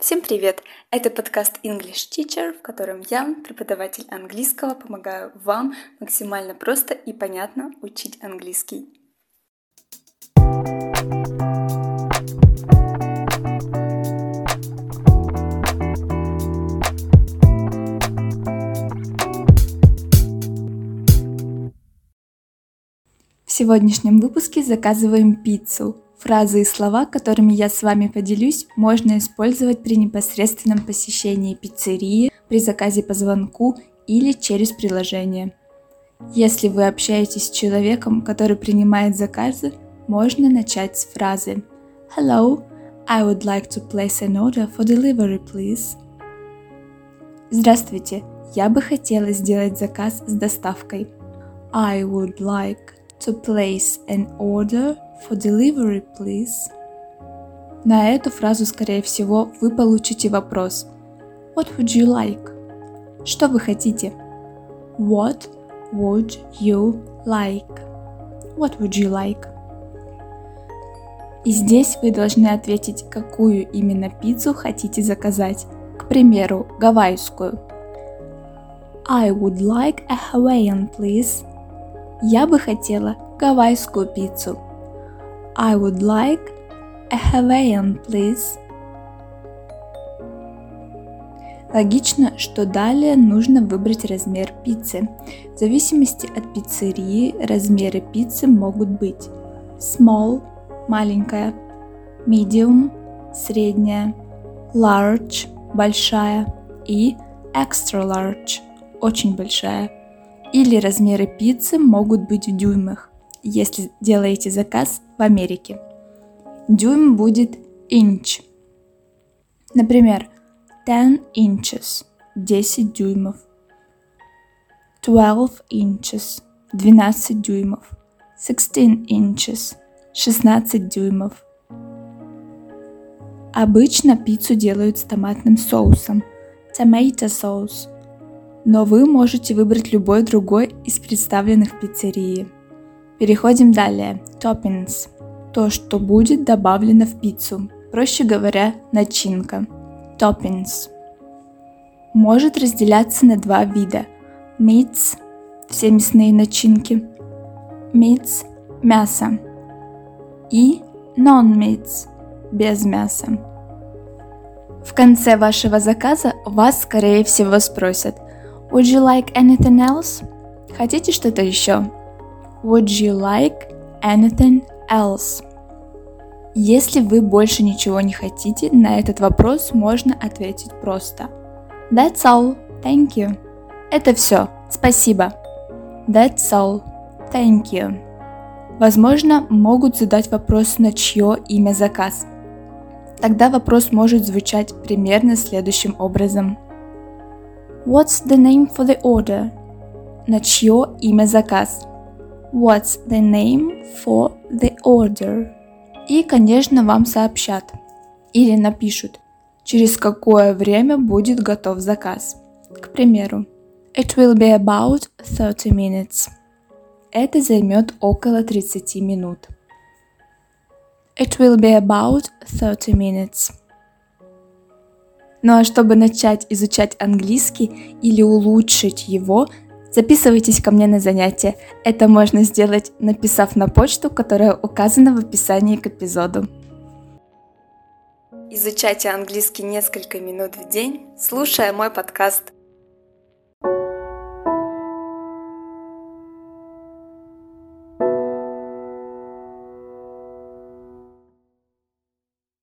Всем привет! Это подкаст English Teacher, в котором я, преподаватель английского, помогаю вам максимально просто и понятно учить английский. В сегодняшнем выпуске заказываем пиццу. Фразы и слова, которыми я с вами поделюсь, можно использовать при непосредственном посещении пиццерии, при заказе по звонку или через приложение. Если вы общаетесь с человеком, который принимает заказы, можно начать с фразы Hello, I would like to place an order for delivery, please. Здравствуйте, я бы хотела сделать заказ с доставкой. I would like to place an order for delivery, please. На эту фразу, скорее всего, вы получите вопрос What would you like? Что вы хотите? What would you like? What would you like? И здесь вы должны ответить, какую именно пиццу хотите заказать. К примеру, гавайскую. I would like a Hawaiian, please. Я бы хотела гавайскую пиццу. I would like a Hawaiian, please. Логично, что далее нужно выбрать размер пиццы. В зависимости от пиццерии размеры пиццы могут быть small – маленькая, medium – средняя, large – большая и extra large – очень большая. Или размеры пиццы могут быть в дюймах, если делаете заказ в Америке. Дюйм будет inch. Например, 10 inches – 10 дюймов. 12 inches – 12 дюймов. 16 inches – 16 дюймов. Обычно пиццу делают с томатным соусом – tomato sauce – но вы можете выбрать любой другой из представленных в пиццерии. Переходим далее. Toppings. То, что будет добавлено в пиццу. Проще говоря, начинка. Toppings. Может разделяться на два вида. Meats – все мясные начинки. Meats – мясо. И non-meats – без мяса. В конце вашего заказа вас, скорее всего, спросят – Would you like anything else? Хотите что-то еще? Would you like anything else? Если вы больше ничего не хотите, на этот вопрос можно ответить просто. That's all. Thank you. Это все. Спасибо. That's all. Thank you. Возможно, могут задать вопрос, на чье имя заказ. Тогда вопрос может звучать примерно следующим образом – What's the name for the order? На чье имя заказ? What's the name for the order? И, конечно, вам сообщат или напишут, через какое время будет готов заказ. К примеру, It will be about 30 minutes. Это займет около 30 минут. It will be about 30 minutes. Ну а чтобы начать изучать английский или улучшить его, записывайтесь ко мне на занятия. Это можно сделать, написав на почту, которая указана в описании к эпизоду. Изучайте английский несколько минут в день, слушая мой подкаст –